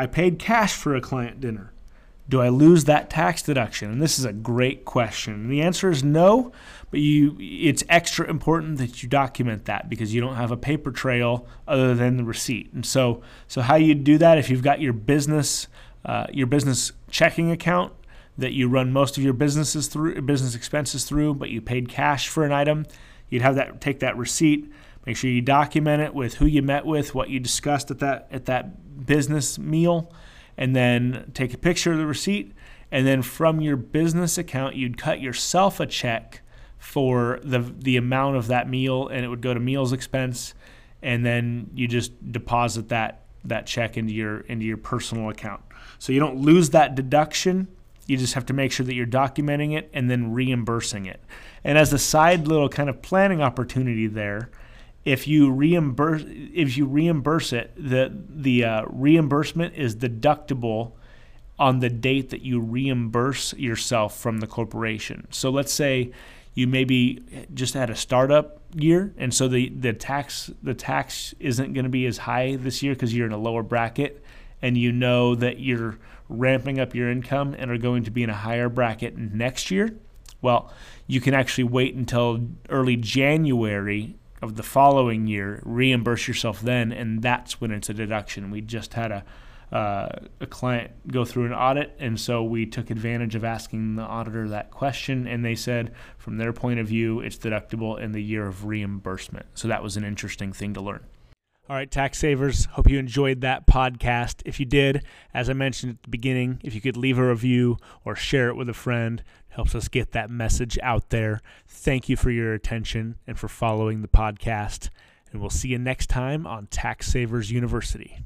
I paid cash for a client dinner. Do I lose that tax deduction? And this is a great question. And the answer is no, but you it's extra important that you document that because you don't have a paper trail other than the receipt. And so so how you do that if you've got your business uh, your business checking account that you run most of your businesses through business expenses through, but you paid cash for an item, you'd have that take that receipt, make sure you document it with who you met with, what you discussed at that at that business meal and then take a picture of the receipt. And then from your business account, you'd cut yourself a check for the the amount of that meal, and it would go to meals expense. And then you just deposit that that check into your into your personal account. So you don't lose that deduction. You just have to make sure that you're documenting it and then reimbursing it. And as a side little kind of planning opportunity there, if you reimburse if you reimburse it, the the uh, reimbursement is deductible on the date that you reimburse yourself from the corporation. So let's say you maybe just had a startup year, and so the the tax the tax isn't going to be as high this year because you're in a lower bracket, and you know that you're ramping up your income and are going to be in a higher bracket next year. Well, you can actually wait until early January of the following year, reimburse yourself then, and that's when it's a deduction. We just had a uh, a client go through an audit, and so we took advantage of asking the auditor that question, and they said from their point of view, it's deductible in the year of reimbursement. So that was an interesting thing to learn. All right, tax savers, hope you enjoyed that podcast. If you did, as I mentioned at the beginning, if you could leave a review or share it with a friend, helps us get that message out there. Thank you for your attention and for following the podcast. And we'll see you next time on Tax Savers University.